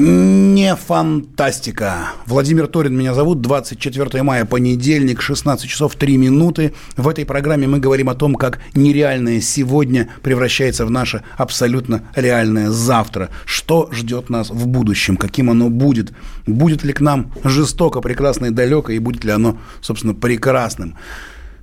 Не фантастика. Владимир Торин меня зовут. 24 мая, понедельник, 16 часов 3 минуты. В этой программе мы говорим о том, как нереальное сегодня превращается в наше абсолютно реальное завтра. Что ждет нас в будущем, каким оно будет. Будет ли к нам жестоко, прекрасно и далеко, и будет ли оно, собственно, прекрасным.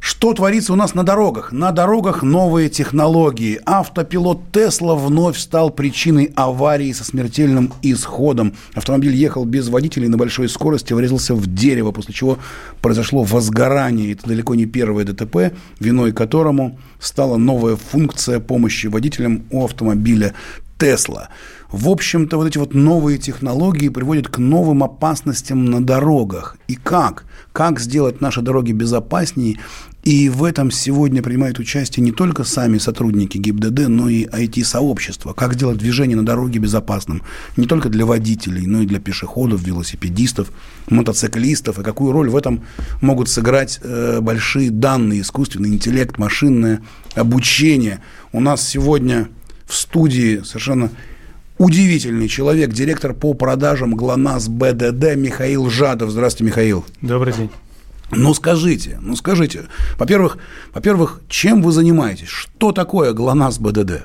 Что творится у нас на дорогах? На дорогах новые технологии. Автопилот Тесла вновь стал причиной аварии со смертельным исходом. Автомобиль ехал без водителя и на большой скорости врезался в дерево, после чего произошло возгорание. Это далеко не первое ДТП, виной которому стала новая функция помощи водителям у автомобиля Тесла. В общем-то, вот эти вот новые технологии приводят к новым опасностям на дорогах. И как? Как сделать наши дороги безопаснее и в этом сегодня принимают участие не только сами сотрудники ГИБДД, но и IT-сообщество. Как сделать движение на дороге безопасным не только для водителей, но и для пешеходов, велосипедистов, мотоциклистов. И какую роль в этом могут сыграть э, большие данные, искусственный интеллект, машинное обучение. У нас сегодня в студии совершенно удивительный человек, директор по продажам ГЛОНАСС БДД Михаил Жадов. Здравствуйте, Михаил. Добрый день. Ну скажите, ну скажите, во-первых, во-первых, чем вы занимаетесь? Что такое ГЛОНАСС БДД?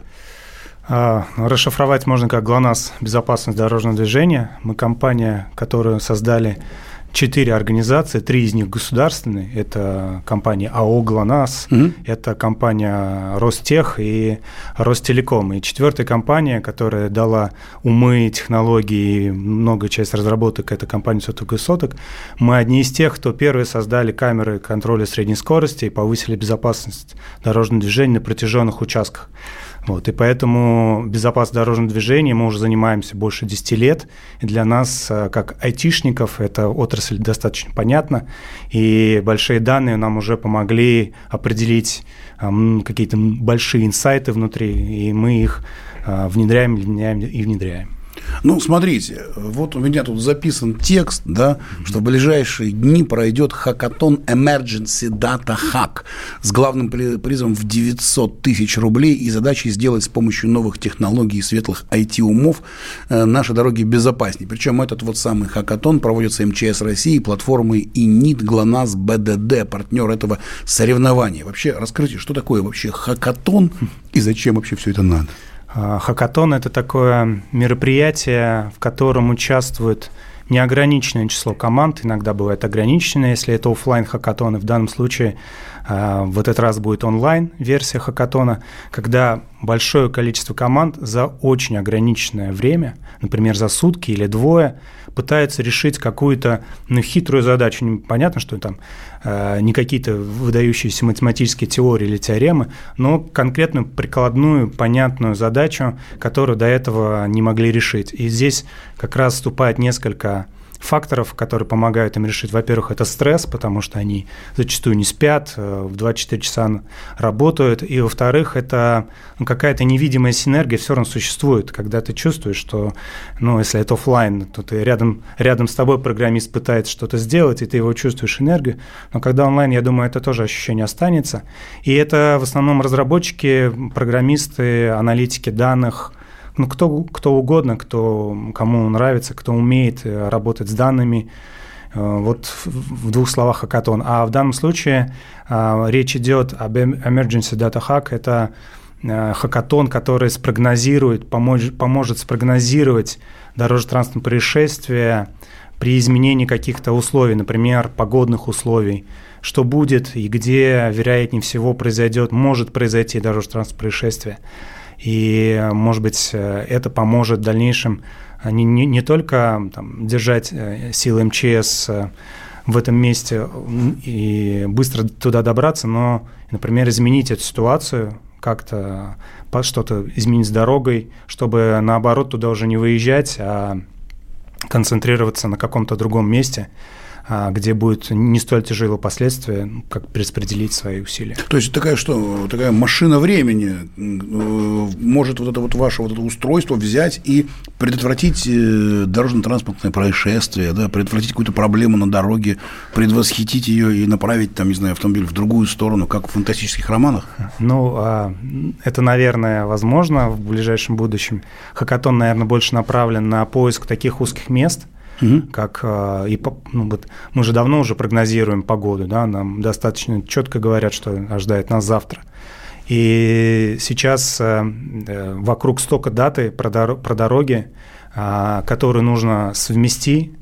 А, расшифровать можно как ГЛОНАСС «Безопасность дорожного движения». Мы компания, которую создали четыре организации, три из них государственные. Это компания АО «ГЛОНАСС», угу. это компания «Ростех» и «Ростелеком». И четвертая компания, которая дала умы, технологии много часть разработок, это компания «Соток и соток». Мы одни из тех, кто первые создали камеры контроля средней скорости и повысили безопасность дорожного движения на протяженных участках. Вот, и поэтому безопасность дорожного движения мы уже занимаемся больше 10 лет. И для нас, э, как айтишников, эта отрасль достаточно понятна. И большие данные нам уже помогли определить какие-то большие инсайты внутри, и мы их э, внедряем, внедряем и внедряем. Ну, смотрите, вот у меня тут записан текст, да, что в ближайшие дни пройдет хакатон Emergency Data Hack с главным призом в 900 тысяч рублей и задачей сделать с помощью новых технологий и светлых IT-умов э, наши дороги безопаснее. Причем этот вот самый хакатон проводится МЧС России, платформой ИНИТ, ГЛОНАСС, БДД, партнер этого соревнования. Вообще, раскрытие, что такое вообще хакатон и зачем вообще все это надо? А, хакатон – это такое мероприятие, в котором участвует неограниченное число команд, иногда бывает ограниченное, если это офлайн хакатоны. В данном случае в этот раз будет онлайн-версия хакатона, когда большое количество команд за очень ограниченное время, например, за сутки или двое, пытаются решить какую-то ну, хитрую задачу. Понятно, что там э, не какие-то выдающиеся математические теории или теоремы, но конкретную прикладную, понятную задачу, которую до этого не могли решить. И здесь как раз вступает несколько факторов, которые помогают им решить. Во-первых, это стресс, потому что они зачастую не спят, э, в 24 часа работают. И, во-вторых, это ну, какая-то невидимая синергия все равно существует, когда ты чувствуешь, что, ну, если это офлайн, то ты рядом, рядом с тобой программист пытается что-то сделать, и ты его чувствуешь энергию. Но когда онлайн, я думаю, это тоже ощущение останется. И это в основном разработчики, программисты, аналитики данных – ну, кто, кто угодно, кто, кому нравится, кто умеет э, работать с данными. Э, вот в двух словах хакатон. А в данном случае э, речь идет об Emergency Data Hack. Это хакатон, который спрогнозирует, поможет, поможет спрогнозировать дорожно-транспортное происшествие при изменении каких-то условий, например, погодных условий, что будет и где, вероятнее всего, произойдет, может произойти дорожно-транспортное происшествие. И, может быть, э, это поможет в дальнейшем э, не, не, не только там, держать э, силы МЧС в этом месте и быстро туда добраться, но, например, изменить эту ситуацию, как-то что-то изменить с дорогой, чтобы наоборот туда уже не выезжать, а концентрироваться на каком-то другом месте – где будет не столь тяжелые последствия, как перераспределить свои усилия. То есть такая что, такая машина времени э, может вот это вот ваше вот это устройство взять и предотвратить э, дорожно-транспортное происшествие, да, предотвратить какую-то проблему на дороге, предвосхитить ее и направить там, не знаю, автомобиль в другую сторону, как в фантастических романах? Ну, а, это, наверное, возможно в ближайшем будущем. Хакатон, наверное, больше направлен на поиск таких узких мест – угу. как а, и ну, вот мы же давно уже прогнозируем погоду, да, нам достаточно четко говорят, что ожидает нас завтра. И сейчас э, э, вокруг столько даты про, дороги, а, которые нужно совместить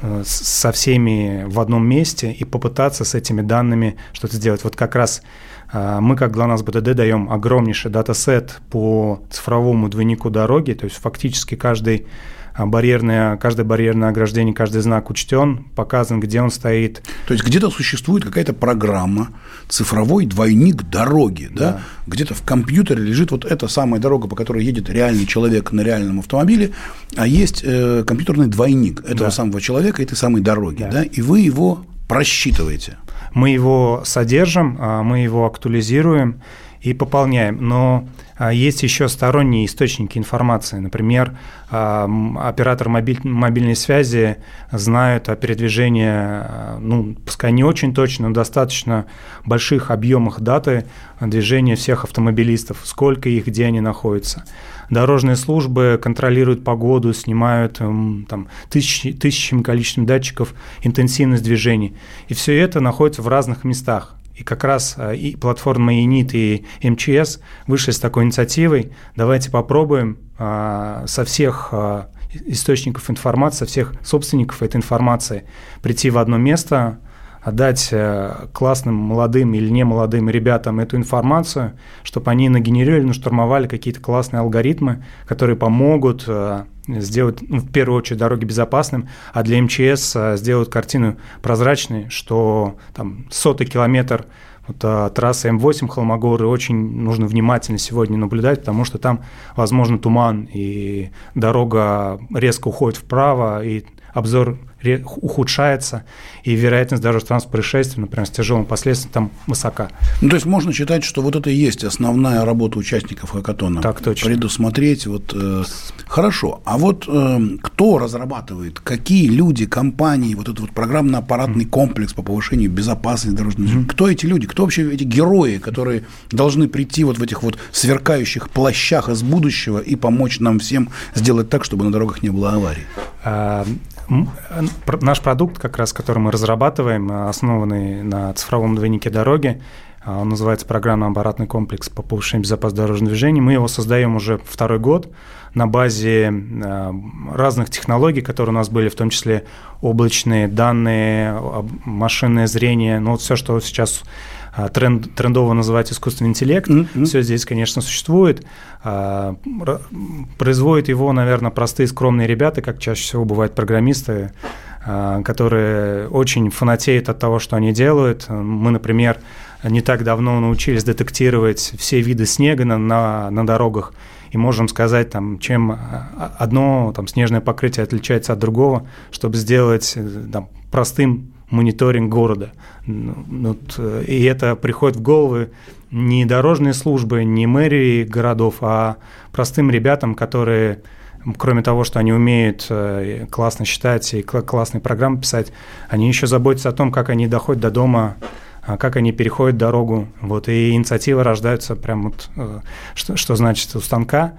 э, со всеми в одном месте и попытаться с этими данными что-то сделать. Вот как раз а, мы, как GLONASS БТД, даем огромнейший датасет по цифровому двойнику дороги, то есть фактически каждый барьерное, каждое барьерное ограждение, каждый знак учтен, показан, где он стоит. То есть где-то существует какая-то программа, цифровой двойник дороги, да? да? Где-то в компьютере лежит вот эта самая дорога, по которой едет реальный человек на реальном автомобиле, а есть э, компьютерный двойник этого да. самого человека, этой самой дороги, да. да, и вы его просчитываете. Мы его содержим, а мы его актуализируем и пополняем. Но а, есть еще сторонние источники информации. Например, а, оператор мобиль, мобильной связи знают о передвижении, а, ну, пускай не очень точно, но достаточно больших объемах даты движения всех автомобилистов, сколько их, где они находятся. Дорожные службы контролируют погоду, снимают там, тысячи, тысячами количеством датчиков интенсивность движений. И все это находится в разных местах. И как раз а, и платформа ИНИТ и МЧС вышли с такой инициативой. Давайте попробуем а, со всех а, источников информации, со всех собственников этой информации прийти в одно место, отдать э, классным молодым или не молодым ребятам эту информацию, чтобы они нагенерировали, наштурмовали какие-то классные алгоритмы, которые помогут э, сделать, ну, в первую очередь, дороги безопасным, а для МЧС э, сделать картину прозрачной, что там сотый километр вот, а, трасса М8 Холмогоры очень нужно внимательно сегодня наблюдать, потому что там, возможно, туман, и дорога резко уходит вправо, и обзор ухудшается, и вероятность даже транспортных происшествий, например, с тяжелым последствием, там высока. Ну, то есть можно считать, что вот это и есть основная работа участников хакатона. Так точно. Предусмотреть. Вот, э, хорошо. А вот э, кто разрабатывает, какие люди, компании, вот этот вот программно-аппаратный mm-hmm. комплекс по повышению безопасности дорожного движения, mm-hmm. кто эти люди, кто вообще эти герои, которые должны прийти вот в этих вот сверкающих плащах из будущего и помочь нам всем сделать так, чтобы на дорогах не было аварий? Наш продукт, как раз, который мы разрабатываем, основанный на цифровом двойнике дороги, а, он называется программно-аппаратный комплекс по повышению безопасности дорожного движения. Мы его создаем уже второй год на базе а, разных технологий, которые у нас были, в том числе облачные данные, машинное зрение, ну вот все, что сейчас а, тренд, трендово называть искусственный интеллект. Mm-hmm. Все здесь, конечно, существует. А, производят его, наверное, простые скромные ребята, как чаще всего бывают программисты, которые очень фанатеют от того, что они делают. Мы, например, не так давно научились детектировать все виды снега на, на, на дорогах и можем сказать, там, чем одно там, снежное покрытие отличается от другого, чтобы сделать э, там, простым мониторинг города. Ну, и это приходит в головы не дорожные службы, не мэрии городов, а простым ребятам, которые кроме того, что они умеют э, классно считать и классные программы писать, они еще заботятся о том, как они доходят до дома, а как они переходят дорогу. Вот, и инициативы рождаются прям вот, э, что, что значит у станка.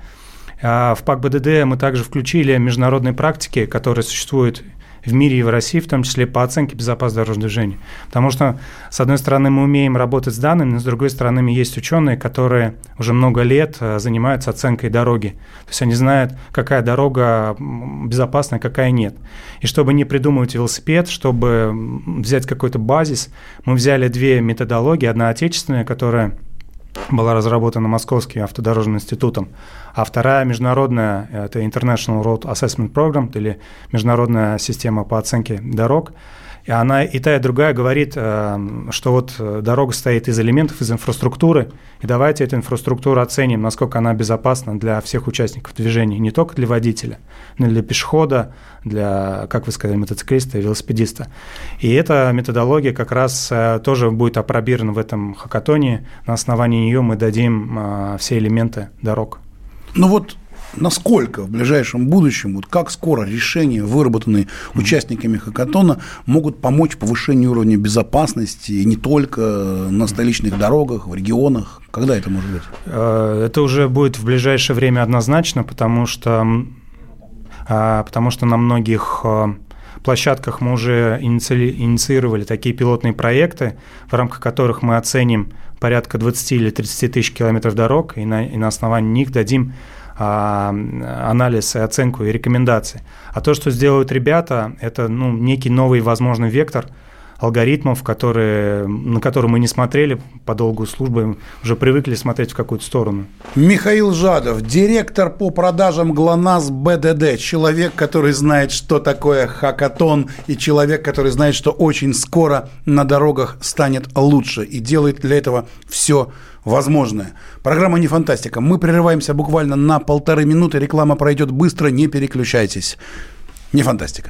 А в ПАК БДД мы также включили международные практики, которые существуют в мире и в России, в том числе по оценке безопасности дорожного движения. Потому что, с одной стороны, мы умеем работать с данными, но с другой стороны, есть ученые, которые уже много лет э, занимаются оценкой дороги. То есть они знают, какая дорога безопасная, какая нет. И чтобы не придумывать велосипед, чтобы взять какой-то базис, мы взяли две методологии. Одна отечественная, которая была разработана Московским автодорожным институтом, а вторая международная – это International Road Assessment Program, или международная система по оценке дорог. И она и та, и другая говорит, э, что вот э, дорога стоит из элементов, из инфраструктуры, и давайте эту инфраструктуру оценим, насколько она безопасна для всех участников движения, не только для водителя, но и для пешехода, для, как вы сказали, мотоциклиста и велосипедиста. И эта методология как раз э, тоже будет опробирована в этом хакатоне. На основании нее мы дадим все элементы дорог. Ну вот насколько в ближайшем будущем, вот как скоро решения, выработанные участниками хакатона, могут помочь повышению уровня безопасности не только на столичных дорогах, в регионах? Когда это может быть? Э, это уже будет в ближайшее время однозначно, потому что, а, потому что на многих э, площадках мы уже инициировали такие пилотные проекты, в рамках которых мы оценим порядка 20 или 30 тысяч километров дорог, и на, и на основании них дадим анализ и оценку и рекомендации. А то, что сделают ребята, это ну, некий новый возможный вектор алгоритмов, которые, на которые мы не смотрели по долгу службы, уже привыкли смотреть в какую-то сторону. Михаил Жадов, директор по продажам ГЛОНАСС БДД, человек, который знает, что такое хакатон, и человек, который знает, что очень скоро на дорогах станет лучше и делает для этого все возможное. Программа «Не фантастика». Мы прерываемся буквально на полторы минуты. Реклама пройдет быстро, не переключайтесь. Не фантастика.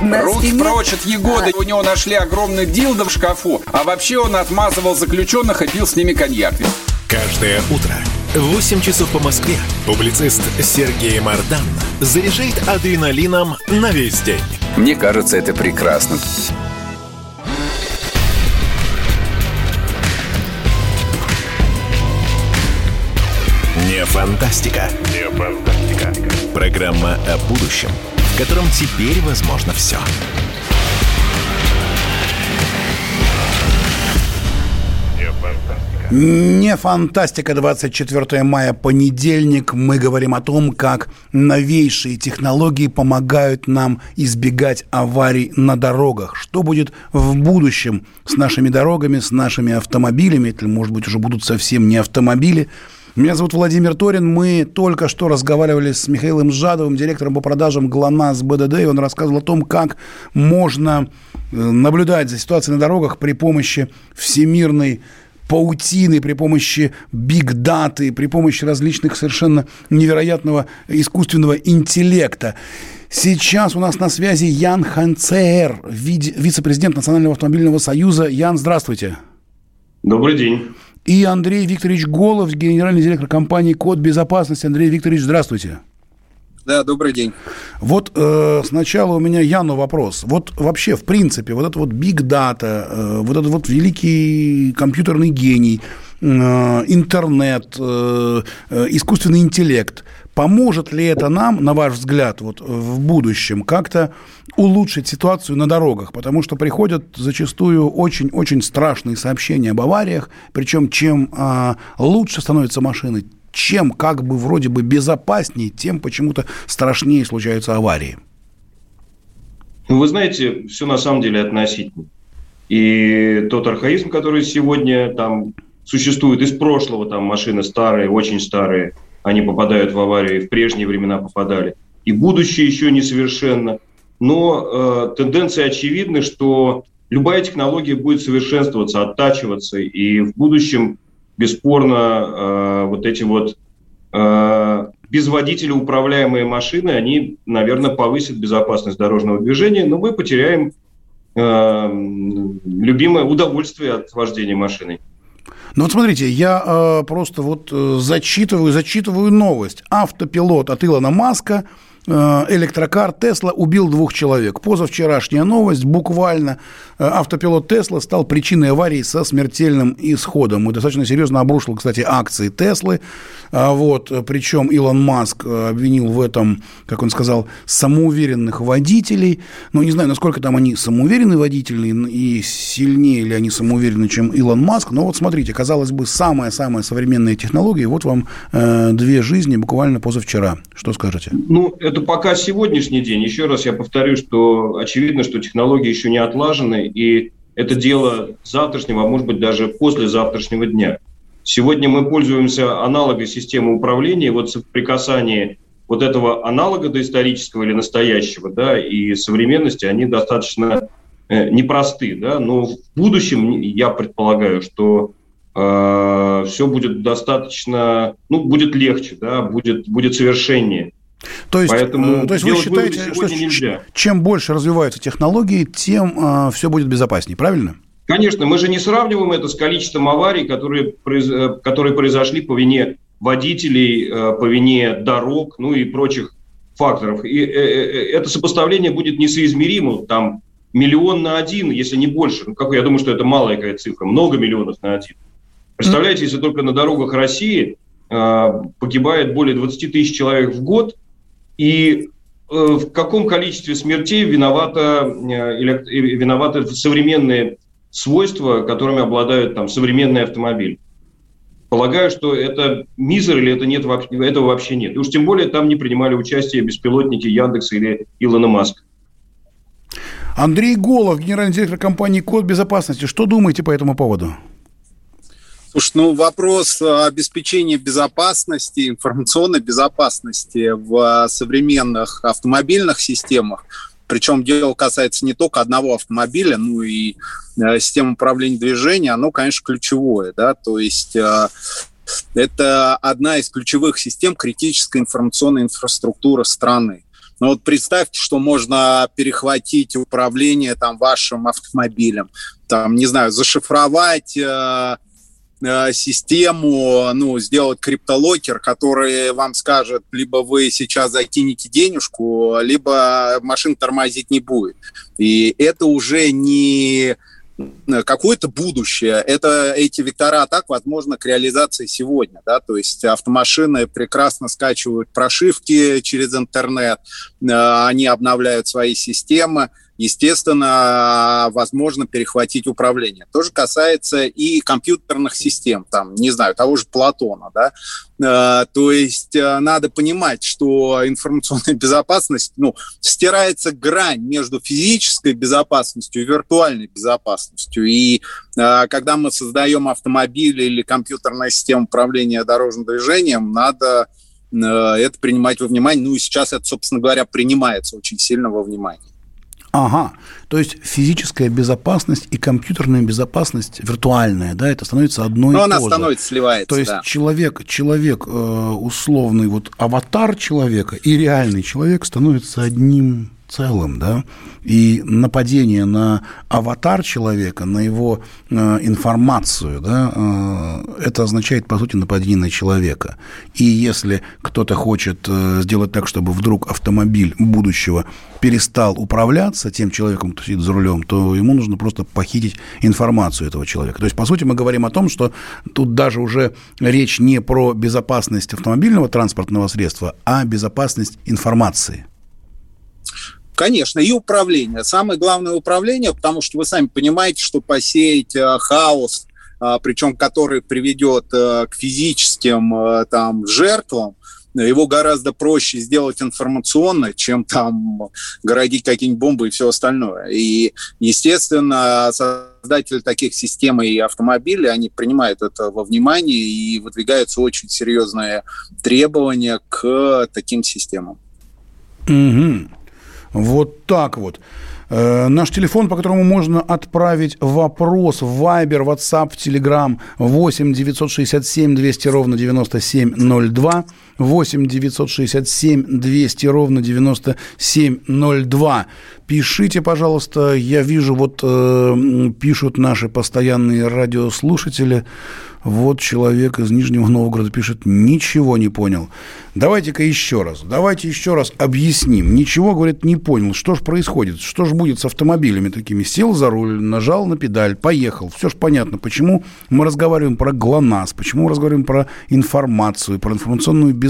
Руки прочь от Егоды. У него нашли огромный дилдо в шкафу. А вообще он отмазывал заключенных и пил с ними коньяк. Каждое утро в 8 часов по Москве публицист Сергей Мардан заряжает адреналином на весь день. Мне кажется, это прекрасно. Не фантастика. Не фантастика. Программа о будущем, в котором теперь возможно все. Не фантастика, 24 мая, понедельник. Мы говорим о том, как новейшие технологии помогают нам избегать аварий на дорогах. Что будет в будущем с нашими дорогами, с нашими автомобилями, или, может быть, уже будут совсем не автомобили. Меня зовут Владимир Торин. Мы только что разговаривали с Михаилом Жадовым, директором по продажам ГЛОНАСС БДД, и он рассказывал о том, как можно э, наблюдать за ситуацией на дорогах при помощи всемирной паутины, при помощи биг-даты, при помощи различных совершенно невероятного искусственного интеллекта. Сейчас у нас на связи Ян Ханцер, вице-президент Национального автомобильного союза. Ян, здравствуйте. Добрый день. И Андрей Викторович Голов, генеральный директор компании «Код безопасности». Андрей Викторович, здравствуйте. Да, добрый день. Вот э, сначала у меня Яну вопрос. Вот вообще, в принципе, вот это вот big data, э, вот этот вот великий компьютерный гений, э, интернет, э, э, искусственный интеллект, поможет ли это нам, на ваш взгляд, вот в будущем как-то улучшить ситуацию на дорогах? Потому что приходят зачастую очень-очень страшные сообщения об авариях, причем чем э, лучше становятся машины, чем как бы вроде бы безопаснее, тем почему-то страшнее случаются аварии. Ну, вы знаете, все на самом деле относительно. И тот архаизм, который сегодня там существует из прошлого, там машины старые, очень старые, они попадают в аварии, в прежние времена попадали. И будущее еще несовершенно. Но э, тенденция очевидна, что любая технология будет совершенствоваться, оттачиваться, и в будущем бесспорно, э, вот эти вот э, без водителя управляемые машины, они, наверное, повысят безопасность дорожного движения, но мы потеряем э, любимое удовольствие от вождения машиной. Ну вот смотрите, я э, просто вот э, зачитываю, зачитываю новость. Автопилот от Илона Маска электрокар Тесла убил двух человек. Позавчерашняя новость, буквально э, автопилот Тесла стал причиной аварии со смертельным исходом. И достаточно серьезно обрушил, кстати, акции Теслы. А вот, причем Илон Маск обвинил в этом, как он сказал, самоуверенных водителей. Ну, не знаю, насколько там они самоуверенные водители и сильнее ли они самоуверены, чем Илон Маск. Но вот смотрите, казалось бы, самая-самая современная технология. Вот вам э, две жизни буквально позавчера. Что скажете? Ну, это пока сегодняшний день. Еще раз я повторю, что очевидно, что технологии еще не отлажены, и это дело завтрашнего, а может быть даже послезавтрашнего дня. Сегодня мы пользуемся аналогой системы управления, вот соприкасание вот этого аналога доисторического или настоящего, да, и современности, они достаточно э, непросты, да, но в будущем я предполагаю, что э, все будет достаточно, ну, будет легче, да, будет, будет совершеннее. То есть, Поэтому э, то есть вы считаете, что нельзя. чем больше развиваются технологии, тем э, все будет безопаснее, правильно? Конечно, мы же не сравниваем это с количеством аварий, которые, э, которые произошли по вине водителей, э, по вине дорог, ну и прочих факторов. И это сопоставление будет несоизмеримо, там миллион на один, если не больше. Ну, как, я думаю, что это малая какая цифра, много миллионов на один. Представляете, если только на дорогах России погибает более 20 тысяч человек в год, и э, в каком количестве смертей виновата, э, виноваты современные свойства, которыми обладают там, современные автомобили. Полагаю, что это мизер или это нет, этого вообще нет. И уж тем более там не принимали участие беспилотники Яндекса или Илона Маска. Андрей Голов, генеральный директор компании «Код безопасности». Что думаете по этому поводу? Слушай, ну вопрос обеспечения безопасности, информационной безопасности в современных автомобильных системах, причем дело касается не только одного автомобиля, ну и э, системы управления движением, оно, конечно, ключевое, да, то есть э, это одна из ключевых систем критической информационной инфраструктуры страны. Но ну вот представьте, что можно перехватить управление там вашим автомобилем, там, не знаю, зашифровать систему, ну, сделать криптолокер, который вам скажет, либо вы сейчас закинете денежку, либо машин тормозить не будет. И это уже не какое-то будущее. Это эти вектора атак, возможно, к реализации сегодня. Да? То есть автомашины прекрасно скачивают прошивки через интернет, э, они обновляют свои системы, естественно, возможно перехватить управление. То же касается и компьютерных систем, там, не знаю, того же Платона, да, э, то есть э, надо понимать, что информационная безопасность, ну, стирается грань между физической безопасностью и виртуальной безопасностью. И э, когда мы создаем автомобиль или компьютерная система управления дорожным движением, надо это принимать во внимание. Ну и сейчас это, собственно говоря, принимается очень сильно во внимание. Ага, то есть физическая безопасность и компьютерная безопасность виртуальная, да, это становится одной Но она тоже. становится, сливается, То есть да. человек, человек э, условный, вот аватар человека и реальный человек становятся одним целым, да, и нападение на аватар человека, на его э, информацию, да, э, это означает, по сути, нападение на человека. И если кто-то хочет э, сделать так, чтобы вдруг автомобиль будущего перестал управляться тем человеком, кто сидит за рулем, то ему нужно просто похитить информацию этого человека. То есть, по сути, мы говорим о том, что тут даже уже речь не про безопасность автомобильного транспортного средства, а безопасность информации. Конечно, и управление. Самое главное управление, потому что вы сами понимаете, что посеять э, хаос, э, причем который приведет э, к физическим там, жертвам, его гораздо проще сделать информационно, чем там городить какие-нибудь бомбы и все остальное. И, естественно, создатели таких систем и автомобилей, они принимают это во внимание и выдвигаются очень серьезные требования к таким системам. Угу. Вот так вот. Э, наш телефон, по которому можно отправить вопрос в Viber, WhatsApp, в Telegram 8 967 200 ровно 9702. 8 967 200 ровно 9702. Пишите, пожалуйста, я вижу, вот э, пишут наши постоянные радиослушатели, вот человек из Нижнего Новгорода пишет, ничего не понял. Давайте-ка еще раз, давайте еще раз объясним. Ничего, говорит, не понял. Что же происходит? Что же будет с автомобилями такими? Сел за руль, нажал на педаль, поехал. Все же понятно, почему мы разговариваем про ГЛОНАСС, почему мы разговариваем про информацию, про информационную безопасность.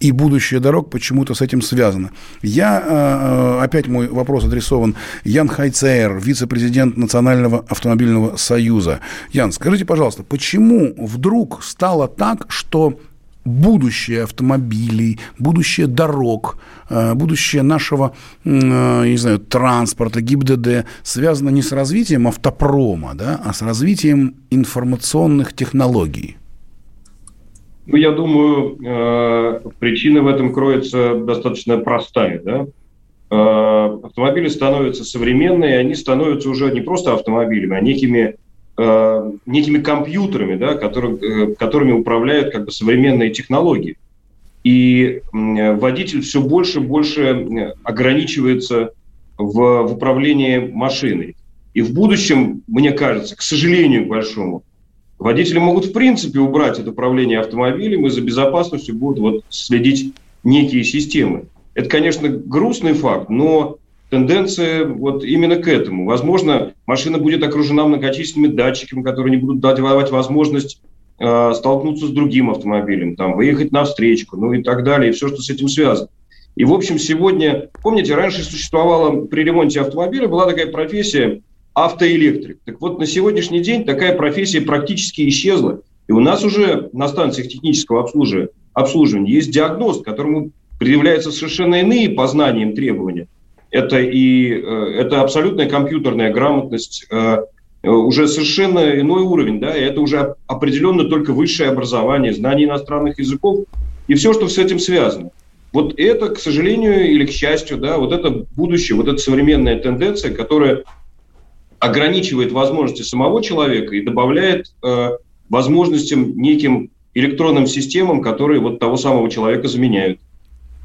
И будущее дорог почему-то с этим связано. Я, э, опять мой вопрос адресован Ян Хайцер, вице-президент Национального автомобильного союза. Ян, скажите, пожалуйста, почему вдруг стало так, что будущее автомобилей, будущее дорог, э, будущее нашего, э, не знаю, транспорта, ГИБДД связано не с развитием автопрома, да, а с развитием информационных технологий? Ну, я думаю, э, причина в этом кроется достаточно простая. Да? Автомобили становятся современные, они становятся уже не просто автомобилями, а некими э, некими компьютерами, да, который, э, которыми управляют как бы современные технологии. И э, водитель все больше и больше э, ограничивается в, в управлении машиной. И в будущем, мне кажется, к сожалению большому, водители могут в принципе убрать это управление автомобилем и за безопасностью будут вот следить некие системы. Это, конечно, грустный факт, но тенденция вот именно к этому. Возможно, машина будет окружена многочисленными датчиками, которые не будут давать возможность э, столкнуться с другим автомобилем, там, выехать на встречку, ну и так далее, и все, что с этим связано. И, в общем, сегодня, помните, раньше существовала при ремонте автомобиля, была такая профессия автоэлектрик. Так вот, на сегодняшний день такая профессия практически исчезла. И у нас уже на станциях технического обслуживания, обслуживания есть диагноз, которому предъявляются совершенно иные по знаниям требования – это и э, это абсолютная компьютерная грамотность, э, уже совершенно иной уровень, да, и это уже определенно только высшее образование, знание иностранных языков и все, что с этим связано. Вот это, к сожалению или к счастью, да, вот это будущее, вот эта современная тенденция, которая ограничивает возможности самого человека и добавляет э, возможностям неким электронным системам, которые вот того самого человека заменяют.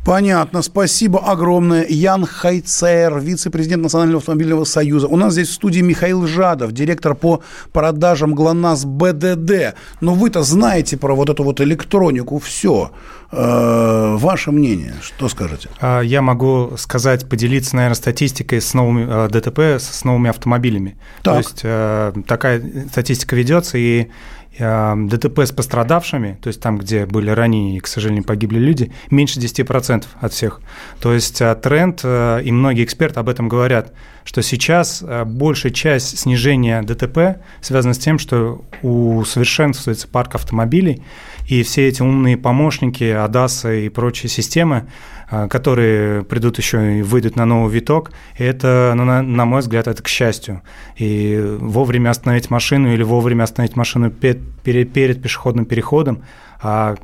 Понятно, спасибо огромное. Ян Хайцер, вице-президент Национального автомобильного союза. У нас здесь в студии Михаил Жадов, директор по продажам ГЛОНАСС БДД. Но вы-то знаете про вот эту вот электронику, все. Э, ваше мнение, что скажете? А, я могу сказать, поделиться, наверное, статистикой с новыми э, ДТП, с новыми автомобилями. Так. То есть э, такая статистика ведется, и ДТП с пострадавшими, то есть там, где были ранения и, к сожалению, погибли люди, меньше 10% от всех. То есть а, тренд, э, и многие эксперты об этом говорят, что сейчас э, большая часть снижения ДТП связана с тем, что усовершенствуется парк автомобилей, и все эти умные помощники, ADAS и прочие системы, которые придут еще и выйдут на новый виток, это, ну, на, на мой взгляд, это к счастью. И вовремя остановить машину или вовремя остановить машину перед, перед, перед пешеходным переходом, а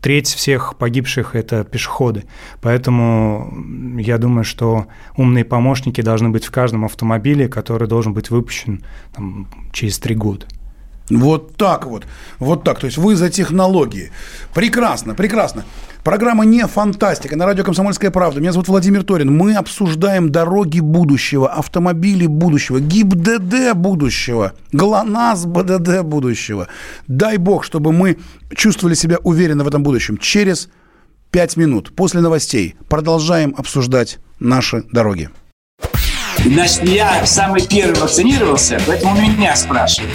треть всех погибших – это пешеходы. Поэтому я думаю, что умные помощники должны быть в каждом автомобиле, который должен быть выпущен там, через три года. Вот так вот. Вот так. То есть вы за технологии. Прекрасно, прекрасно. Программа «Не фантастика» на радио «Комсомольская правда». Меня зовут Владимир Торин. Мы обсуждаем дороги будущего, автомобили будущего, ГИБДД будущего, ГЛОНАСС БДД будущего. Дай бог, чтобы мы чувствовали себя уверенно в этом будущем. Через пять минут после новостей продолжаем обсуждать наши дороги. Значит, я самый первый вакцинировался, поэтому меня спрашивают.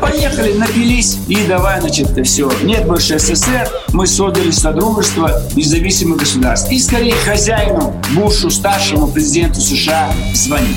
Поехали, напились и давай, значит, все. Нет больше СССР, мы создали Содружество независимых государств. И скорее хозяину, Бушу, старшему президенту США звонить.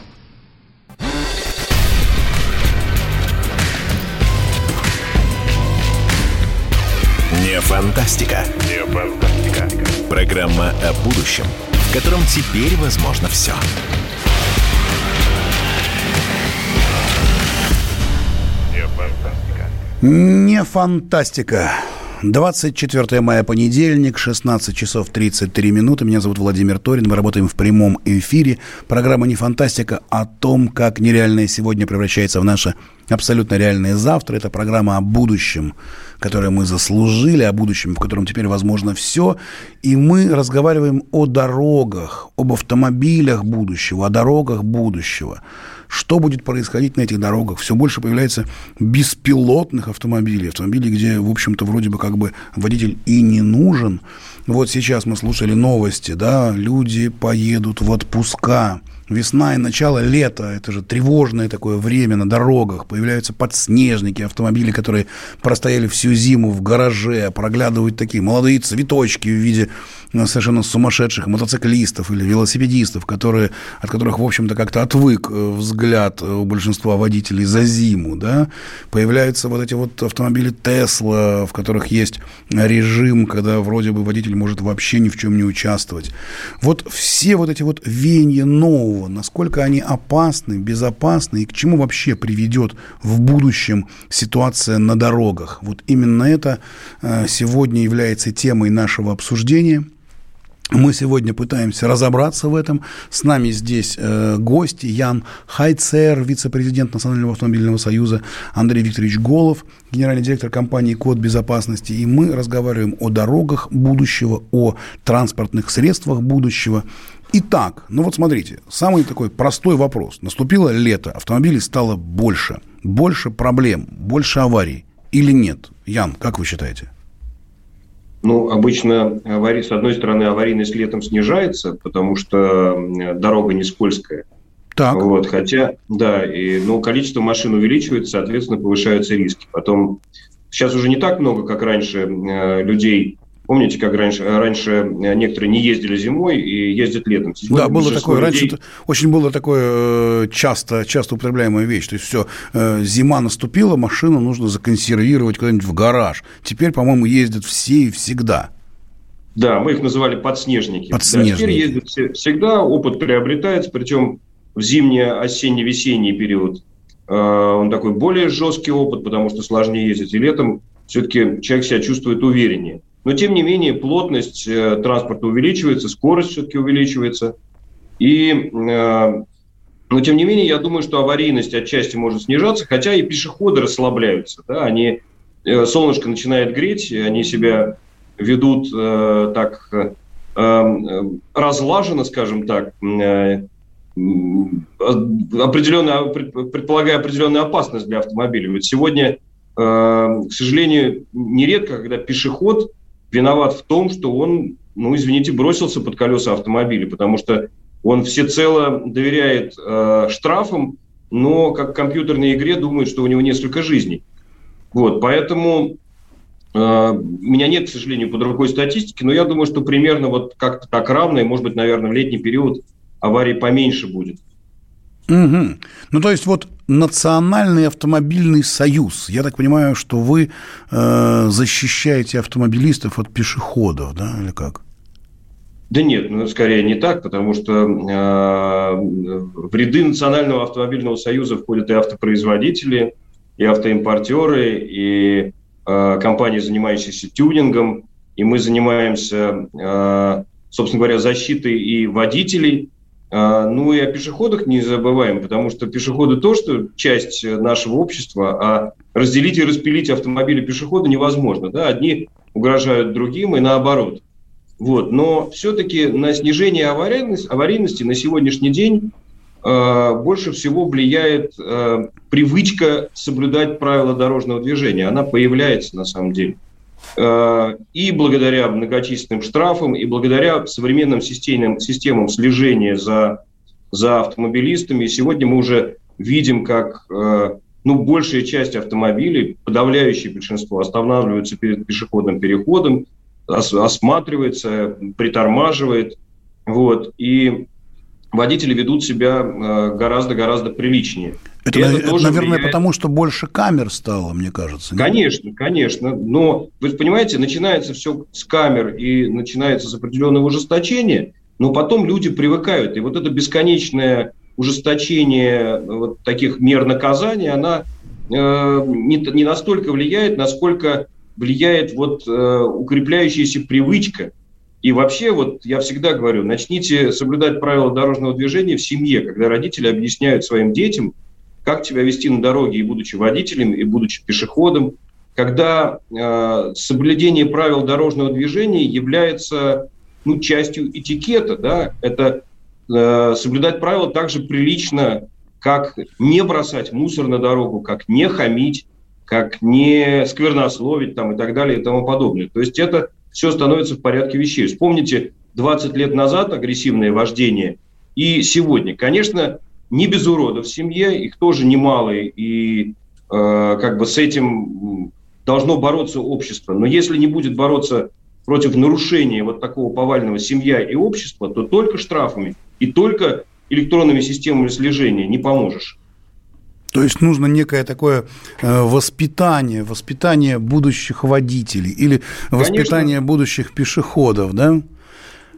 Фантастика. Не фантастика. фантастика». Программа о будущем, в котором теперь возможно все. Не фантастика. 24 мая, понедельник, 16 часов 33 минуты. Меня зовут Владимир Торин. Мы работаем в прямом эфире. Программа «Не фантастика» о том, как нереальное сегодня превращается в наше абсолютно реальное завтра. Это программа о будущем, которое мы заслужили, о будущем, в котором теперь возможно все. И мы разговариваем о дорогах, об автомобилях будущего, о дорогах будущего что будет происходить на этих дорогах. Все больше появляется беспилотных автомобилей, автомобилей, где, в общем-то, вроде бы как бы водитель и не нужен. Вот сейчас мы слушали новости, да, люди поедут в отпуска, Весна и начало лета – это же тревожное такое время на дорогах. Появляются подснежники, автомобили, которые простояли всю зиму в гараже, проглядывают такие молодые цветочки в виде ну, совершенно сумасшедших мотоциклистов или велосипедистов, которые, от которых, в общем-то, как-то отвык э, взгляд у большинства водителей за зиму. Да? Появляются вот эти вот автомобили Тесла, в которых есть режим, когда вроде бы водитель может вообще ни в чем не участвовать. Вот все вот эти вот веяния нового насколько они опасны, безопасны и к чему вообще приведет в будущем ситуация на дорогах. Вот именно это э, сегодня является темой нашего обсуждения. Мы сегодня пытаемся разобраться в этом. С нами здесь э, гости Ян Хайцер, вице-президент Национального автомобильного союза, Андрей Викторович Голов, генеральный директор компании «Код безопасности». И мы разговариваем о дорогах будущего, о транспортных средствах будущего. Итак, ну вот смотрите, самый такой простой вопрос. Наступило лето, автомобилей стало больше, больше проблем, больше аварий или нет? Ян, как вы считаете? Ну, обычно, аварий, с одной стороны, аварийность летом снижается, потому что дорога не скользкая. Так. Вот, хотя, да, и, ну, количество машин увеличивается, соответственно, повышаются риски. Потом, сейчас уже не так много, как раньше, э, людей Помните, как раньше, раньше некоторые не ездили зимой и ездят летом? Сегодня да, было такое. Людей... Раньше очень было такое э, часто, часто употребляемая вещь. То есть все, э, зима наступила, машину нужно законсервировать куда-нибудь в гараж. Теперь, по-моему, ездят все и всегда. Да, мы их называли подснежники. Подснежники. Да, теперь ездят всегда, опыт приобретается, причем в зимний, осенний, весенний период э, он такой более жесткий опыт, потому что сложнее ездить. И летом все-таки человек себя чувствует увереннее. Но, тем не менее, плотность э, транспорта увеличивается, скорость все-таки увеличивается. И, э, но, тем не менее, я думаю, что аварийность отчасти может снижаться, хотя и пешеходы расслабляются. Да? Они, э, солнышко начинает греть, они себя ведут так разлаженно, скажем так, определенная, предполагая определенную опасность для автомобиля. Вот сегодня, к сожалению, нередко, когда пешеход виноват в том, что он, ну, извините, бросился под колеса автомобиля, потому что он всецело доверяет э, штрафам, но как в компьютерной игре думает, что у него несколько жизней. Вот, поэтому э, меня нет, к сожалению, под рукой статистики, но я думаю, что примерно вот как-то так равно, и, может быть, наверное, в летний период аварий поменьше будет. Угу. Ну, то есть вот Национальный автомобильный союз. Я так понимаю, что вы э, защищаете автомобилистов от пешеходов, да, или как? Да нет, ну, скорее не так, потому что э, в ряды Национального автомобильного союза входят и автопроизводители, и автоимпортеры, и э, компании, занимающиеся тюнингом, и мы занимаемся, э, собственно говоря, защитой и водителей – ну и о пешеходах не забываем, потому что пешеходы то, что часть нашего общества, а разделить и распилить автомобили пешехода невозможно. Да? Одни угрожают другим и наоборот. Вот. Но все-таки на снижение аварийности, аварийности на сегодняшний день э, больше всего влияет э, привычка соблюдать правила дорожного движения. Она появляется на самом деле. Э, и благодаря многочисленным штрафам, и благодаря современным системам, системам слежения за, за автомобилистами. Сегодня мы уже видим, как э, ну, большая часть автомобилей, подавляющее большинство, останавливаются перед пешеходным переходом, осматривается, притормаживает. Вот, и водители ведут себя э, гораздо-гораздо приличнее. Это, это, это наверное, влияет. потому что больше камер стало, мне кажется. Конечно, нет? конечно. Но вы понимаете, начинается все с камер и начинается с определенного ужесточения, но потом люди привыкают. И вот это бесконечное ужесточение вот таких мер наказания, она э, не, не настолько влияет, насколько влияет вот э, укрепляющаяся привычка. И вообще, вот я всегда говорю, начните соблюдать правила дорожного движения в семье, когда родители объясняют своим детям, как тебя вести на дороге, и будучи водителем, и будучи пешеходом, когда э, соблюдение правил дорожного движения является ну, частью этикета, да, это э, соблюдать правила также прилично, как не бросать мусор на дорогу, как не хамить, как не сквернословить там, и так далее и тому подобное. То есть это все становится в порядке вещей. Вспомните 20 лет назад агрессивное вождение и сегодня. Конечно, не без уродов в семье, их тоже немало, и э, как бы с этим должно бороться общество. Но если не будет бороться против нарушения вот такого повального семья и общества, то только штрафами и только электронными системами слежения не поможешь. То есть нужно некое такое э, воспитание, воспитание будущих водителей или воспитание Конечно. будущих пешеходов, да?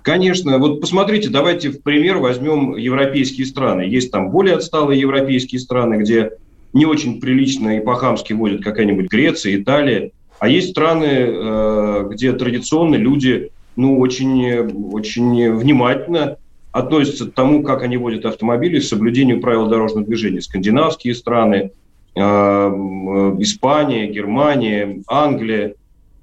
Конечно. Вот посмотрите, давайте в пример возьмем европейские страны. Есть там более отсталые европейские страны, где не очень прилично и по-хамски водят какая-нибудь Греция, Италия. А есть страны, э, где традиционно люди ну, очень, очень внимательно относятся к тому, как они водят автомобили, к соблюдению правил дорожного движения. Скандинавские страны, э, Испания, Германия, Англия,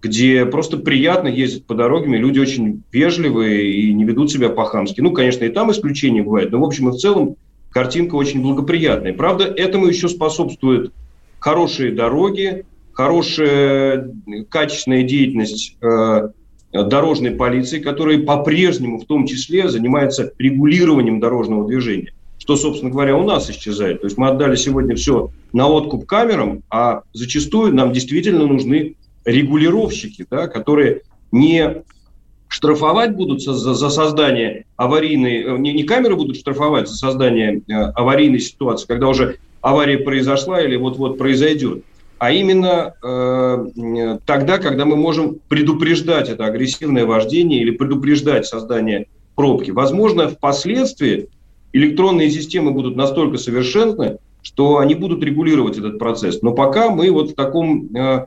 где просто приятно ездить по дорогам, и люди очень вежливые и не ведут себя по-хамски. Ну, конечно, и там исключения бывают, но в общем и в целом картинка очень благоприятная. Правда, этому еще способствуют хорошие дороги, хорошая качественная деятельность э, дорожной полиции, которая по-прежнему в том числе занимается регулированием дорожного движения, что, собственно говоря, у нас исчезает. То есть мы отдали сегодня все на откуп камерам, а зачастую нам действительно нужны регулировщики, да, которые не штрафовать будут за, за создание аварийной, э, не, не камеры будут штрафовать за создание э, аварийной ситуации, когда уже авария произошла или вот-вот произойдет, а именно э, тогда, когда мы можем предупреждать это агрессивное вождение или предупреждать создание пробки. Возможно, впоследствии электронные системы будут настолько совершенны, что они будут регулировать этот процесс. Но пока мы вот в таком, э,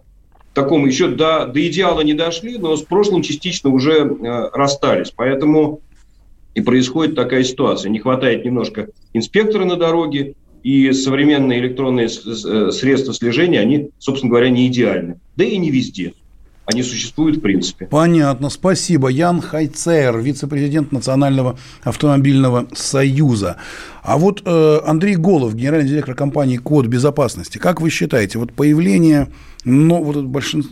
таком еще до, до идеала не дошли, но с прошлым частично уже э, расстались. Поэтому и происходит такая ситуация. Не хватает немножко инспектора на дороге, и современные электронные э, средства слежения, они, собственно говоря, не идеальны. Да и не везде. Они существуют в принципе. Понятно, спасибо. Ян Хайцер, вице-президент Национального автомобильного союза. А вот э, Андрей Голов, генеральный директор компании Код безопасности. Как вы считаете, вот появление но, вот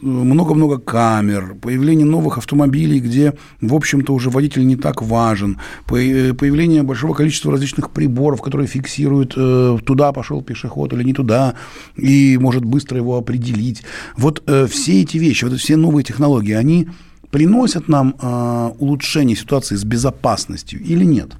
много-много камер, появление новых автомобилей, где, в общем-то, уже водитель не так важен, э, появление большого количества различных приборов, которые фиксируют, э, туда пошел пешеход или не туда, и может быстро его определить. Вот э, все эти вещи, вот все новые технологии, они приносят нам э, улучшение ситуации с безопасностью или нет?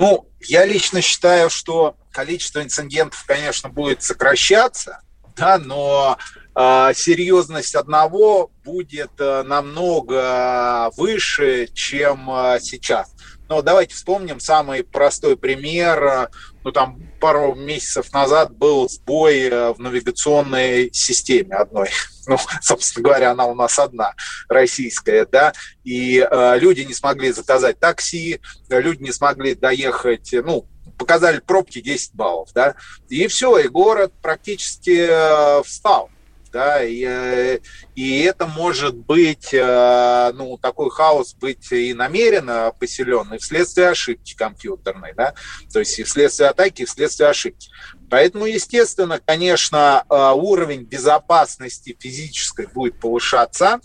Ну, я лично считаю, что количество инцидентов, конечно, будет сокращаться, да, но э, серьезность одного будет э, намного выше, чем э, сейчас. Но давайте вспомним самый простой пример. Ну, там пару месяцев назад был сбой в навигационной системе одной. Ну, собственно говоря, она у нас одна, российская, да. И э, люди не смогли заказать такси, люди не смогли доехать, ну, показали пробки 10 баллов, да, и все, и город практически э, встал, да, и, э, и это может быть, э, ну, такой хаос быть и намеренно поселен, и вследствие ошибки компьютерной, да, то есть и вследствие атаки, и вследствие ошибки. Поэтому, естественно, конечно, уровень безопасности физической будет повышаться,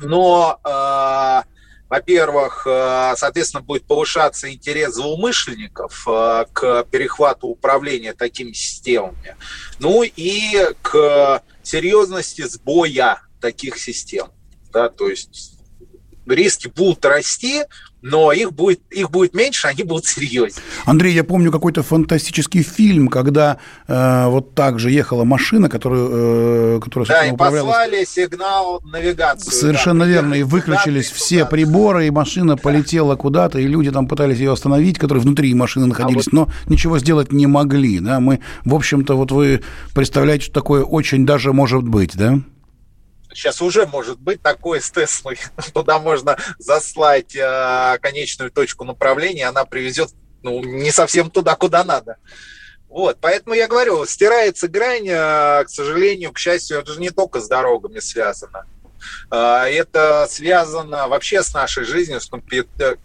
но во-первых, э, соответственно, будет повышаться интерес злоумышленников э, к перехвату управления такими системами, ну и к серьезности сбоя таких систем. Да, то есть риски будут расти, но их будет, их будет меньше, они будут серьезнее. Андрей, я помню какой-то фантастический фильм, когда э, вот так же ехала машина, которую, э, которая Да, и послали сигнал навигации. Совершенно да, верно, и выключились все приборы, и машина полетела куда-то, и люди там пытались ее остановить, которые внутри машины находились, а вот... но ничего сделать не могли. Да? Мы, в общем-то, вот вы представляете, что такое очень даже может быть, да? Сейчас уже может быть такое с Теслой. Туда можно заслать э, конечную точку направления, она привезет ну, не совсем туда, куда надо. Вот, поэтому я говорю, стирается грань, э, к сожалению, к счастью, это же не только с дорогами связано. Э, это связано вообще с нашей жизнью, с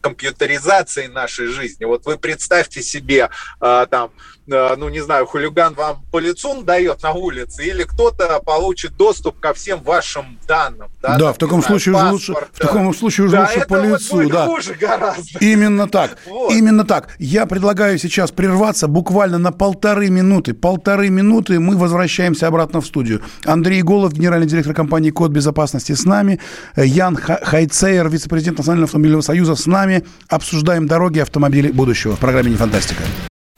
компьютеризацией нашей жизни. Вот вы представьте себе, э, там, ну, не знаю, хулиган вам по лицу дает на улице, или кто-то получит доступ ко всем вашим данным. Да, да в таком знаю, случае уже лучше, в таком случае уже да, лучше по лицу, вот да. Хуже гораздо. Именно так, вот. именно так. Я предлагаю сейчас прерваться буквально на полторы минуты. Полторы минуты мы возвращаемся обратно в студию. Андрей Голов, генеральный директор компании Код безопасности с нами, Ян Хайцейер, вице-президент Национального автомобильного союза с нами. Обсуждаем дороги автомобилей будущего в программе «Не фантастика».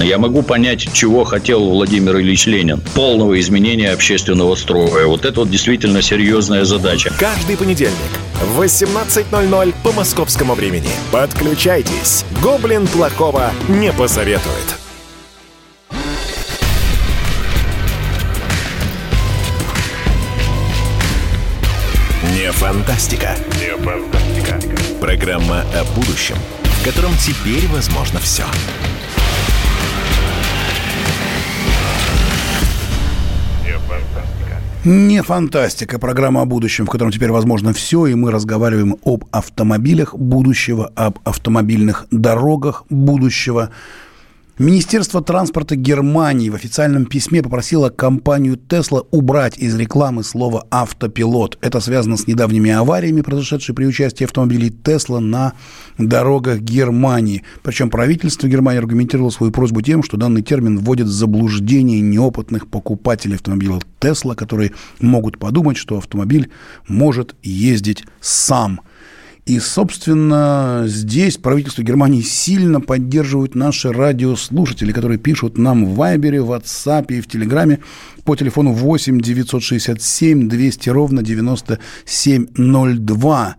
Я могу понять, чего хотел Владимир Ильич Ленин. Полного изменения общественного строя. Вот это вот действительно серьезная задача. Каждый понедельник в 18.00 по московскому времени. Подключайтесь. Гоблин плохого не посоветует. Не фантастика. Не фантастика. Программа о будущем, в котором теперь возможно все. Не фантастика, программа о будущем, в котором теперь возможно все, и мы разговариваем об автомобилях будущего, об автомобильных дорогах будущего. Министерство транспорта Германии в официальном письме попросило компанию Tesla убрать из рекламы слово «автопилот». Это связано с недавними авариями, произошедшими при участии автомобилей Tesla на дорогах Германии. Причем правительство Германии аргументировало свою просьбу тем, что данный термин вводит в заблуждение неопытных покупателей автомобилей Tesla, которые могут подумать, что автомобиль может ездить сам – и, собственно, здесь правительство Германии сильно поддерживает наши радиослушатели, которые пишут нам в Вайбере, в WhatsApp и в Телеграме по телефону 8 967 200 ровно 9702.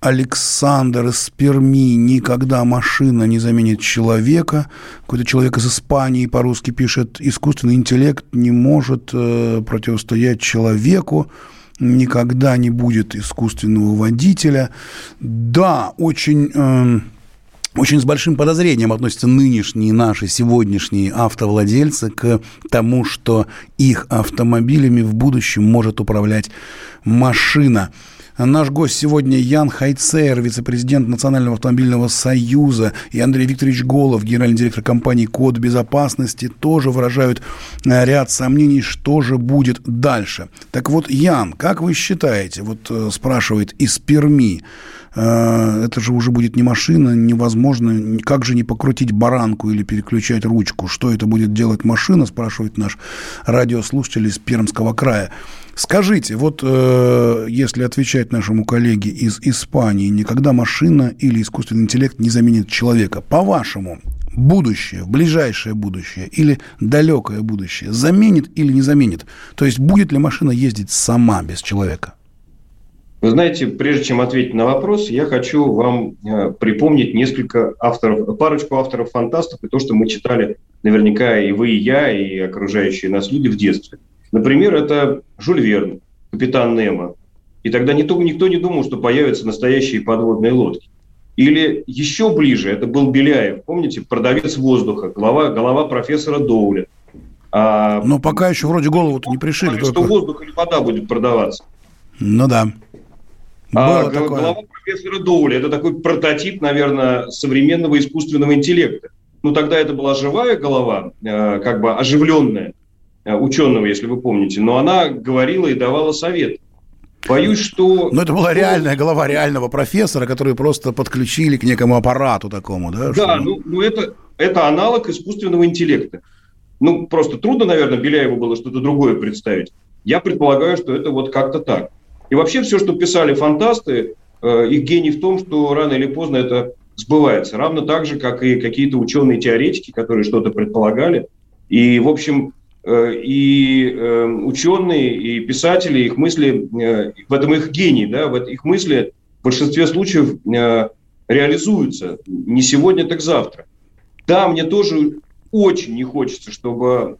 Александр из Перми. Никогда машина не заменит человека. Какой-то человек из Испании по-русски пишет. Искусственный интеллект не может э, противостоять человеку никогда не будет искусственного водителя. Да, очень... Э, очень с большим подозрением относятся нынешние наши сегодняшние автовладельцы к тому, что их автомобилями в будущем может управлять машина. Наш гость сегодня Ян Хайцер, вице-президент Национального автомобильного союза, и Андрей Викторович Голов, генеральный директор компании «Код безопасности», тоже выражают э, ряд сомнений, что же будет дальше. Так вот, Ян, как вы считаете, вот э, спрашивает из Перми, э, это же уже будет не машина, невозможно, как же не покрутить баранку или переключать ручку, что это будет делать машина, спрашивает наш радиослушатель из Пермского края. Скажите, вот э, если отвечать нашему коллеге из Испании, никогда машина или искусственный интеллект не заменит человека, по-вашему, будущее, ближайшее будущее или далекое будущее заменит или не заменит? То есть будет ли машина ездить сама без человека? Вы знаете, прежде чем ответить на вопрос, я хочу вам э, припомнить несколько авторов, парочку авторов-фантастов и то, что мы читали наверняка и вы, и я, и окружающие нас люди в детстве – Например, это Жюль Верн. капитан Немо. И тогда никто, никто не думал, что появятся настоящие подводные лодки. Или еще ближе, это был Беляев, помните, продавец воздуха, голова, голова профессора Доуля. А, Но пока еще вроде голову-то не пришили. Что только... воздух или вода будет продаваться. Ну да. А, Было а, такое. Голова профессора Доуля – это такой прототип, наверное, современного искусственного интеллекта. Ну, тогда это была живая голова, э, как бы оживленная, ученого, если вы помните, но она говорила и давала совет. Боюсь, что... Но это была реальная голова реального профессора, который просто подключили к некому аппарату такому, да? Да, что... ну, ну это, это аналог искусственного интеллекта. Ну, просто трудно, наверное, Беляеву было что-то другое представить. Я предполагаю, что это вот как-то так. И вообще все, что писали фантасты, э, их гений в том, что рано или поздно это сбывается. Равно так же, как и какие-то ученые-теоретики, которые что-то предполагали. И, в общем, э, и э, ученые, и писатели, их мысли, э, в этом их гений, да, в их мысли в большинстве случаев реализуются. Не сегодня, так завтра. Да, мне тоже очень не хочется, чтобы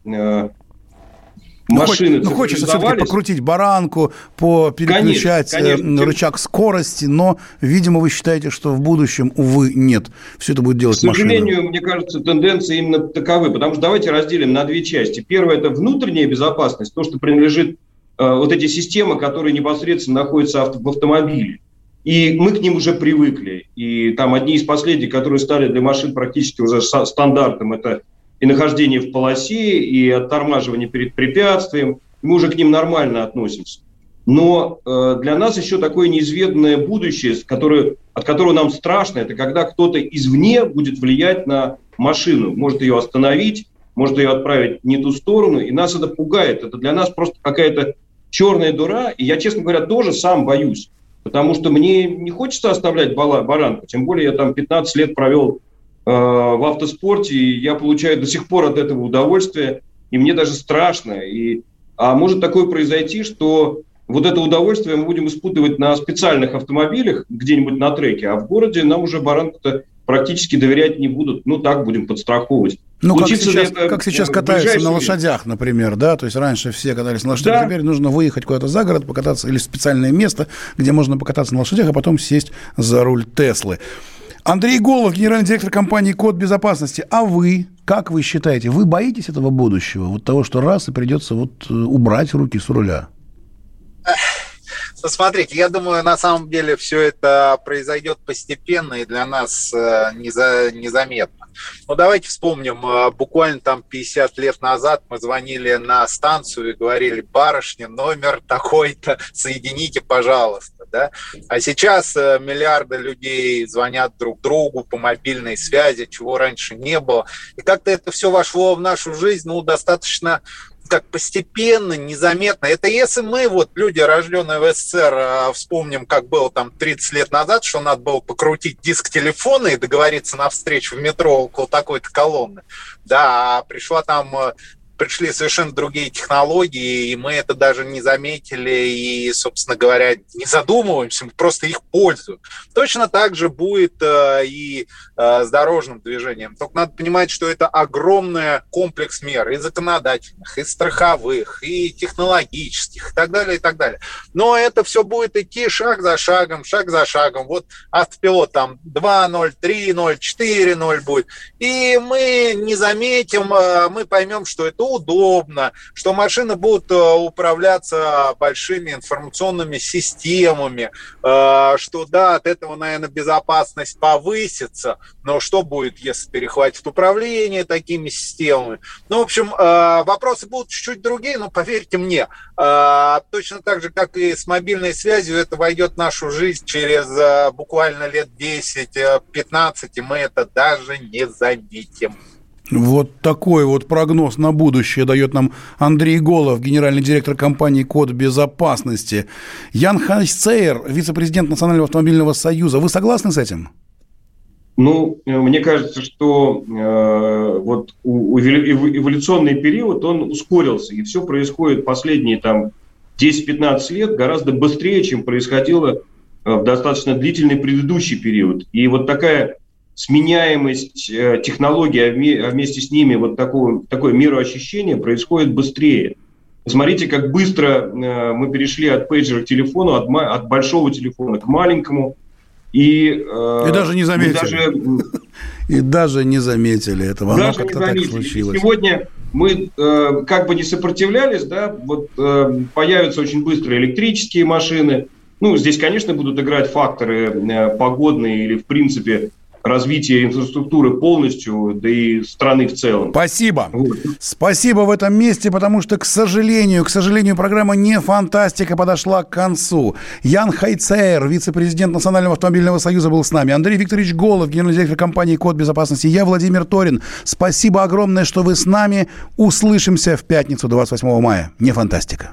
ну, машины ну, хочется все-таки покрутить баранку, переключать конечно, конечно. рычаг скорости, но, видимо, вы считаете, что в будущем, увы, нет. Все это будет делать машина. К сожалению, машина. мне кажется, тенденции именно таковы. Потому что давайте разделим на две части. Первое – это внутренняя безопасность, то, что принадлежит э, вот эти системы, которые непосредственно находятся в автомобиле. И мы к ним уже привыкли. И там одни из последних, которые стали для машин практически уже стандартом, это и нахождение в полосе, и оттормаживание перед препятствием. Мы уже к ним нормально относимся. Но э, для нас еще такое неизведанное будущее, которое, от которого нам страшно, это когда кто-то извне будет влиять на машину, может ее остановить, может ее отправить не ту сторону, и нас это пугает. Это для нас просто какая-то черная дура, и я, честно говоря, тоже сам боюсь, потому что мне не хочется оставлять баранку, тем более я там 15 лет провел в автоспорте, и я получаю до сих пор от этого удовольствие, и мне даже страшно. И, а может такое произойти, что вот это удовольствие мы будем испытывать на специальных автомобилях где-нибудь на треке, а в городе нам уже баранку-то практически доверять не будут. Ну, так будем подстраховывать. Ну, как сейчас, это, как сейчас катаются на лошадях, например, да? То есть раньше все катались на лошадях, да. теперь нужно выехать куда-то за город, покататься, или в специальное место, где можно покататься на лошадях, а потом сесть за руль Теслы. Андрей Голов, генеральный директор компании «Код безопасности». А вы, как вы считаете, вы боитесь этого будущего? Вот того, что раз и придется вот э, убрать руки с руля? Ну, смотрите, я думаю, на самом деле все это произойдет постепенно и для нас э, незаметно. Ну, давайте вспомним, э, буквально там 50 лет назад мы звонили на станцию и говорили, барышня, номер такой-то, соедините, пожалуйста. Да? А сейчас э, миллиарды людей звонят друг другу по мобильной связи, чего раньше не было. И как-то это все вошло в нашу жизнь, ну, достаточно как постепенно, незаметно. Это если мы, вот люди, рожденные в СССР, а, вспомним, как было там 30 лет назад, что надо было покрутить диск телефона и договориться на встречу в метро около такой-то колонны. Да, а пришла там э, пришли совершенно другие технологии, и мы это даже не заметили и, собственно говоря, не задумываемся, мы просто их пользуем. Точно так же будет э, и э, с дорожным движением. Только надо понимать, что это огромный комплекс мер и законодательных, и страховых, и технологических, и так далее, и так далее. Но это все будет идти шаг за шагом, шаг за шагом. Вот автопилот там 2.0, 3.0, 4.0 будет. И мы не заметим, э, мы поймем, что это удобно, что машины будут э, управляться большими информационными системами, э, что да, от этого, наверное, безопасность повысится, но что будет, если перехватит управление такими системами? Ну, в общем, э, вопросы будут чуть-чуть другие, но поверьте мне, точно так же, как и с мобильной связью, это войдет в нашу жизнь через буквально лет 10-15, и мы это даже не заметим. Вот такой вот прогноз на будущее дает нам Андрей Голов, генеральный директор компании «Код безопасности». Ян Хайсцейер, вице-президент Национального автомобильного союза. Вы согласны с этим? Ну, мне кажется, что э, вот эволюционный период, он ускорился, и все происходит последние там 10-15 лет гораздо быстрее, чем происходило э, в достаточно длительный предыдущий период. И вот такая сменяемость э, технологий, а, а вместе с ними вот такое, такое мироощущение происходит быстрее. Посмотрите, как быстро э, мы перешли от пейджера к телефону, от, от большого телефона к маленькому. И, э, и даже не заметили. Даже, и даже не заметили этого. Даже Оно как-то так случилось. И сегодня мы э, как бы не сопротивлялись, да, вот э, появятся очень быстро электрические машины. Ну, здесь, конечно, будут играть факторы э, погодные или, в принципе, развития инфраструктуры полностью, да и страны в целом. Спасибо. Вот. Спасибо в этом месте, потому что, к сожалению, к сожалению, программа «Не фантастика» подошла к концу. Ян Хайцер, вице-президент Национального автомобильного союза, был с нами. Андрей Викторович Голов, генеральный директор компании «Код безопасности». Я Владимир Торин. Спасибо огромное, что вы с нами. Услышимся в пятницу, 28 мая. «Не фантастика».